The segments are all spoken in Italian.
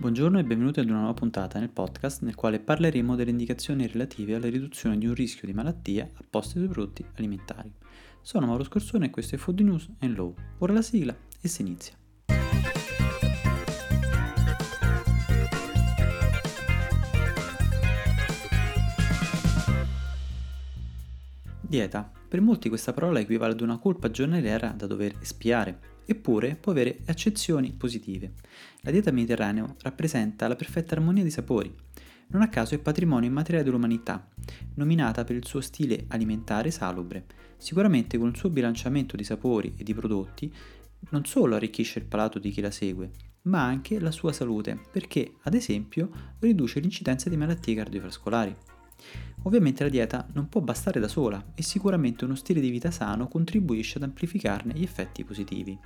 Buongiorno e benvenuti ad una nuova puntata nel podcast nel quale parleremo delle indicazioni relative alla riduzione di un rischio di malattia apposte sui prodotti alimentari. Sono Mauro Scorsone e questo è Food News and Law. Ora la sigla e si inizia. Dieta. Per molti questa parola equivale ad una colpa giornaliera da dover espiare, eppure può avere accezioni positive. La dieta mediterranea rappresenta la perfetta armonia di sapori. Non a caso è patrimonio immateriale dell'umanità, nominata per il suo stile alimentare salubre. Sicuramente con il suo bilanciamento di sapori e di prodotti non solo arricchisce il palato di chi la segue, ma anche la sua salute, perché ad esempio riduce l'incidenza di malattie cardiovascolari. Ovviamente la dieta non può bastare da sola e sicuramente uno stile di vita sano contribuisce ad amplificarne gli effetti positivi.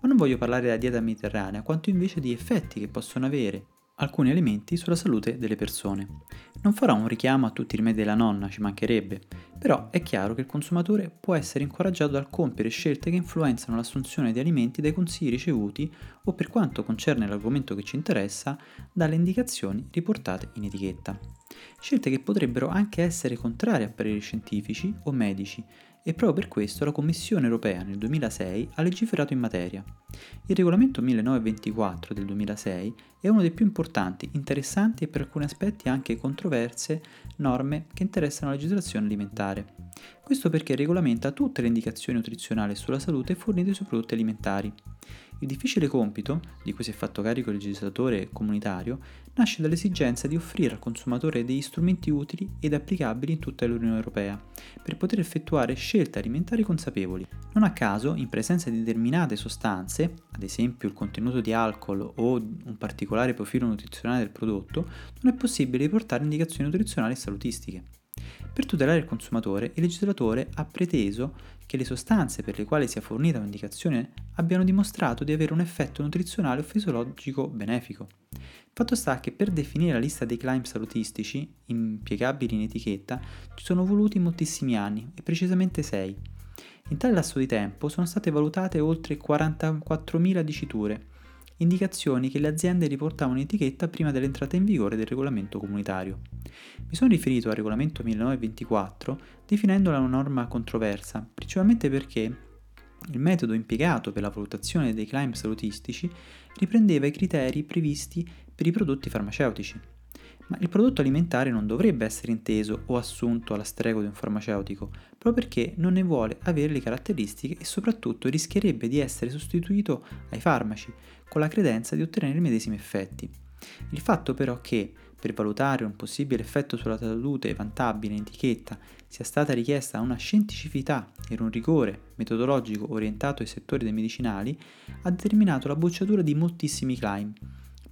Ma non voglio parlare della dieta mediterranea, quanto invece di effetti che possono avere alcuni alimenti sulla salute delle persone. Non farò un richiamo a tutti i rimedi della nonna, ci mancherebbe, però è chiaro che il consumatore può essere incoraggiato dal compiere scelte che influenzano l'assunzione di alimenti dai consigli ricevuti o per quanto concerne l'argomento che ci interessa, dalle indicazioni riportate in etichetta. Scelte che potrebbero anche essere contrarie a pareri scientifici o medici e proprio per questo la Commissione europea nel 2006 ha legiferato in materia. Il regolamento 1924 del 2006 è uno dei più importanti, interessanti e per alcuni aspetti anche controverse norme che interessano la legislazione alimentare. Questo perché regolamenta tutte le indicazioni nutrizionali sulla salute fornite sui prodotti alimentari. Il difficile compito, di cui si è fatto carico il legislatore comunitario, nasce dall'esigenza di offrire al consumatore degli strumenti utili ed applicabili in tutta l'Unione Europea, per poter effettuare scelte alimentari consapevoli. Non a caso, in presenza di determinate sostanze, ad esempio il contenuto di alcol o un particolare profilo nutrizionale del prodotto, non è possibile riportare indicazioni nutrizionali e salutistiche. Per tutelare il consumatore, il legislatore ha preteso che le sostanze per le quali sia fornita un'indicazione abbiano dimostrato di avere un effetto nutrizionale o fisiologico benefico. Fatto sta che per definire la lista dei claim salutistici, impiegabili in etichetta, ci sono voluti moltissimi anni, e precisamente 6. In tale lasso di tempo sono state valutate oltre 44.000 diciture, indicazioni che le aziende riportavano in etichetta prima dell'entrata in vigore del regolamento comunitario. Mi sono riferito al regolamento 1924 definendola una norma controversa, principalmente perché il metodo impiegato per la valutazione dei claim salutistici riprendeva i criteri previsti per i prodotti farmaceutici. Ma il prodotto alimentare non dovrebbe essere inteso o assunto alla stregua di un farmaceutico, proprio perché non ne vuole avere le caratteristiche e soprattutto rischierebbe di essere sostituito ai farmaci, con la credenza di ottenere i medesimi effetti. Il fatto però che, per valutare un possibile effetto sulla salute vantabile in etichetta, sia stata richiesta una scientificità e un rigore metodologico orientato ai settori dei medicinali, ha determinato la bocciatura di moltissimi claim,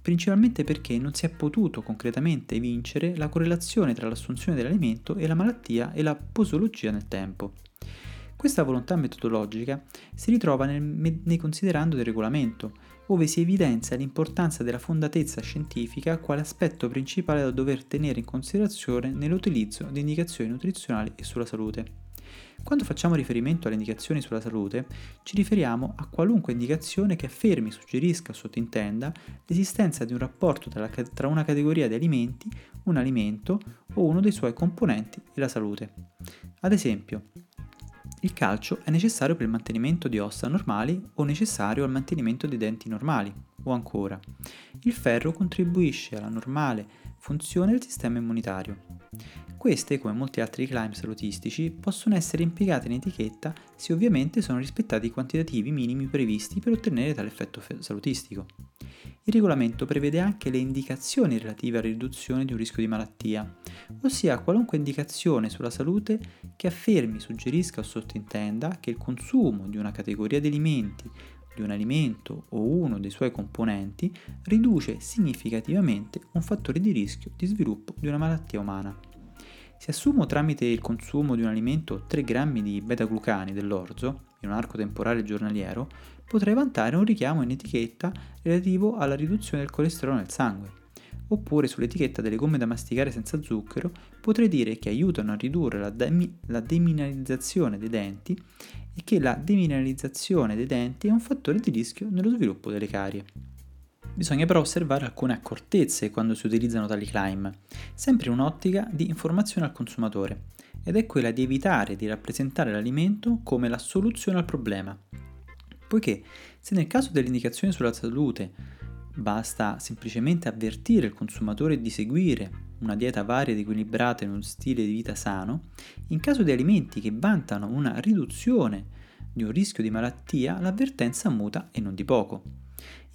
principalmente perché non si è potuto concretamente vincere la correlazione tra l'assunzione dell'alimento e la malattia e la posologia nel tempo. Questa volontà metodologica si ritrova nel, nei considerando del regolamento, dove si evidenzia l'importanza della fondatezza scientifica quale aspetto principale da dover tenere in considerazione nell'utilizzo di indicazioni nutrizionali e sulla salute. Quando facciamo riferimento alle indicazioni sulla salute, ci riferiamo a qualunque indicazione che affermi, suggerisca o sottintenda l'esistenza di un rapporto tra, una categoria di alimenti, un alimento o uno dei suoi componenti e la salute. Ad esempio, il calcio è necessario per il mantenimento di ossa normali o necessario al mantenimento dei denti normali, o ancora, il ferro contribuisce alla normale funzione del sistema immunitario. Queste, come molti altri claim salutistici, possono essere impiegate in etichetta se ovviamente sono rispettati i quantitativi minimi previsti per ottenere tale effetto salutistico. Il regolamento prevede anche le indicazioni relative alla riduzione di un rischio di malattia, ossia qualunque indicazione sulla salute che affermi, suggerisca o sottintenda che il consumo di una categoria di alimenti di un alimento o uno dei suoi componenti riduce significativamente un fattore di rischio di sviluppo di una malattia umana. Se assumo tramite il consumo di un alimento 3 grammi di beta-glucani dell'orzo in un arco temporale giornaliero, potrei vantare un richiamo in etichetta relativo alla riduzione del colesterolo nel sangue. Oppure sull'etichetta delle gomme da masticare senza zucchero potrei dire che aiutano a ridurre la, demi- la demineralizzazione dei denti e che la demineralizzazione dei denti è un fattore di rischio nello sviluppo delle carie. Bisogna però osservare alcune accortezze quando si utilizzano tali claim, sempre in un'ottica di informazione al consumatore, ed è quella di evitare di rappresentare l'alimento come la soluzione al problema. Poiché se nel caso dell'indicazione sulla salute basta semplicemente avvertire il consumatore di seguire una dieta varia ed equilibrata in uno stile di vita sano, in caso di alimenti che vantano una riduzione di un rischio di malattia, l'avvertenza muta e non di poco.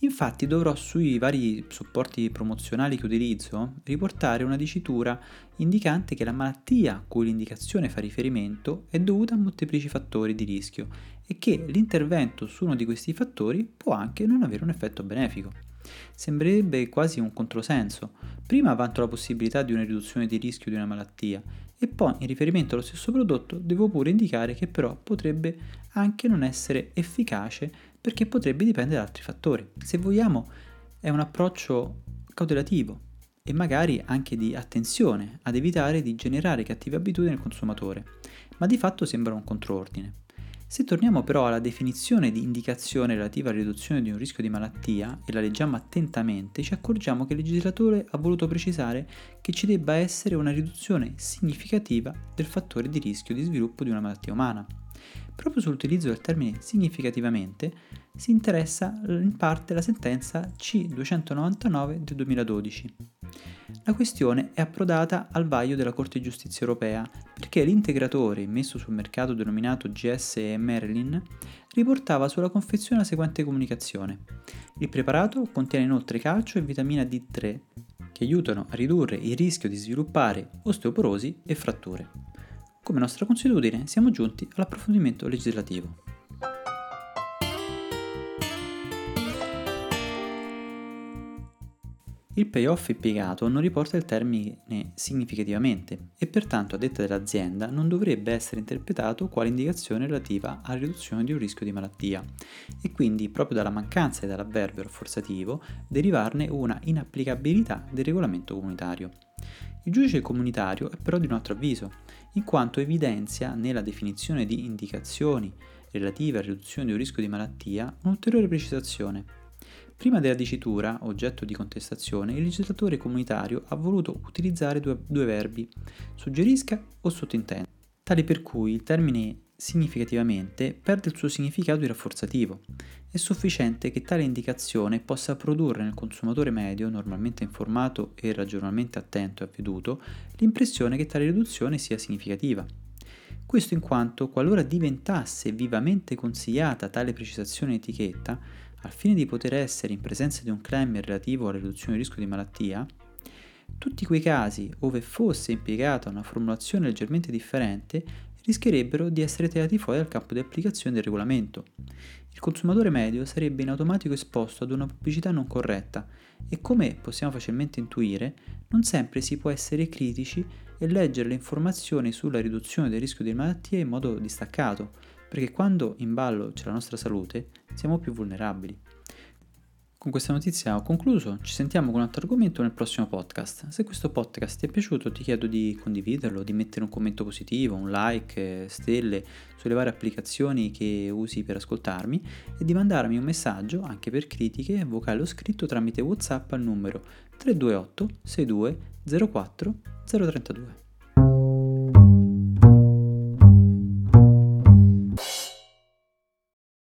Infatti dovrò sui vari supporti promozionali che utilizzo riportare una dicitura indicante che la malattia a cui l'indicazione fa riferimento è dovuta a molteplici fattori di rischio e che l'intervento su uno di questi fattori può anche non avere un effetto benefico. Sembrerebbe quasi un controsenso. Prima vanto la possibilità di una riduzione di rischio di una malattia e poi in riferimento allo stesso prodotto devo pure indicare che però potrebbe anche non essere efficace perché potrebbe dipendere da altri fattori. Se vogliamo è un approccio cautelativo e magari anche di attenzione ad evitare di generare cattive abitudini nel consumatore, ma di fatto sembra un controordine. Se torniamo però alla definizione di indicazione relativa alla riduzione di un rischio di malattia e la leggiamo attentamente, ci accorgiamo che il legislatore ha voluto precisare che ci debba essere una riduzione significativa del fattore di rischio di sviluppo di una malattia umana. Proprio sull'utilizzo del termine significativamente si interessa in parte la sentenza C299 del 2012. La questione è approdata al vaglio della Corte di Giustizia europea perché l'integratore messo sul mercato denominato GS Merlin riportava sulla confezione la seguente comunicazione. Il preparato contiene inoltre calcio e vitamina D3 che aiutano a ridurre il rischio di sviluppare osteoporosi e fratture. Come nostra consuetudine siamo giunti all'approfondimento legislativo. Il payoff impiegato non riporta il termine significativamente e pertanto a detta dell'azienda non dovrebbe essere interpretato quale indicazione relativa alla riduzione di un rischio di malattia e quindi proprio dalla mancanza dell'avverbio rafforzativo derivarne una inapplicabilità del regolamento comunitario. Il giudice comunitario è però di un altro avviso, in quanto evidenzia nella definizione di indicazioni relative alla riduzione un rischio di malattia un'ulteriore precisazione. Prima della dicitura, oggetto di contestazione, il legislatore comunitario ha voluto utilizzare due, due verbi, suggerisca o sottintenda, tali per cui il termine significativamente perde il suo significato di rafforzativo. È sufficiente che tale indicazione possa produrre nel consumatore medio, normalmente informato e ragionevolmente attento e avveduto, l'impressione che tale riduzione sia significativa. Questo in quanto, qualora diventasse vivamente consigliata tale precisazione etichetta, al fine di poter essere in presenza di un claim relativo alla riduzione del rischio di malattia, tutti quei casi ove fosse impiegata una formulazione leggermente differente rischierebbero di essere tirati fuori dal campo di applicazione del regolamento. Il consumatore medio sarebbe in automatico esposto ad una pubblicità non corretta e come possiamo facilmente intuire, non sempre si può essere critici e leggere le informazioni sulla riduzione del rischio di malattia in modo distaccato, perché quando in ballo c'è la nostra salute siamo più vulnerabili. Con questa notizia ho concluso, ci sentiamo con un altro argomento nel prossimo podcast. Se questo podcast ti è piaciuto ti chiedo di condividerlo, di mettere un commento positivo, un like, stelle sulle varie applicazioni che usi per ascoltarmi e di mandarmi un messaggio anche per critiche, vocale o scritto tramite WhatsApp al numero 328 62 04 032.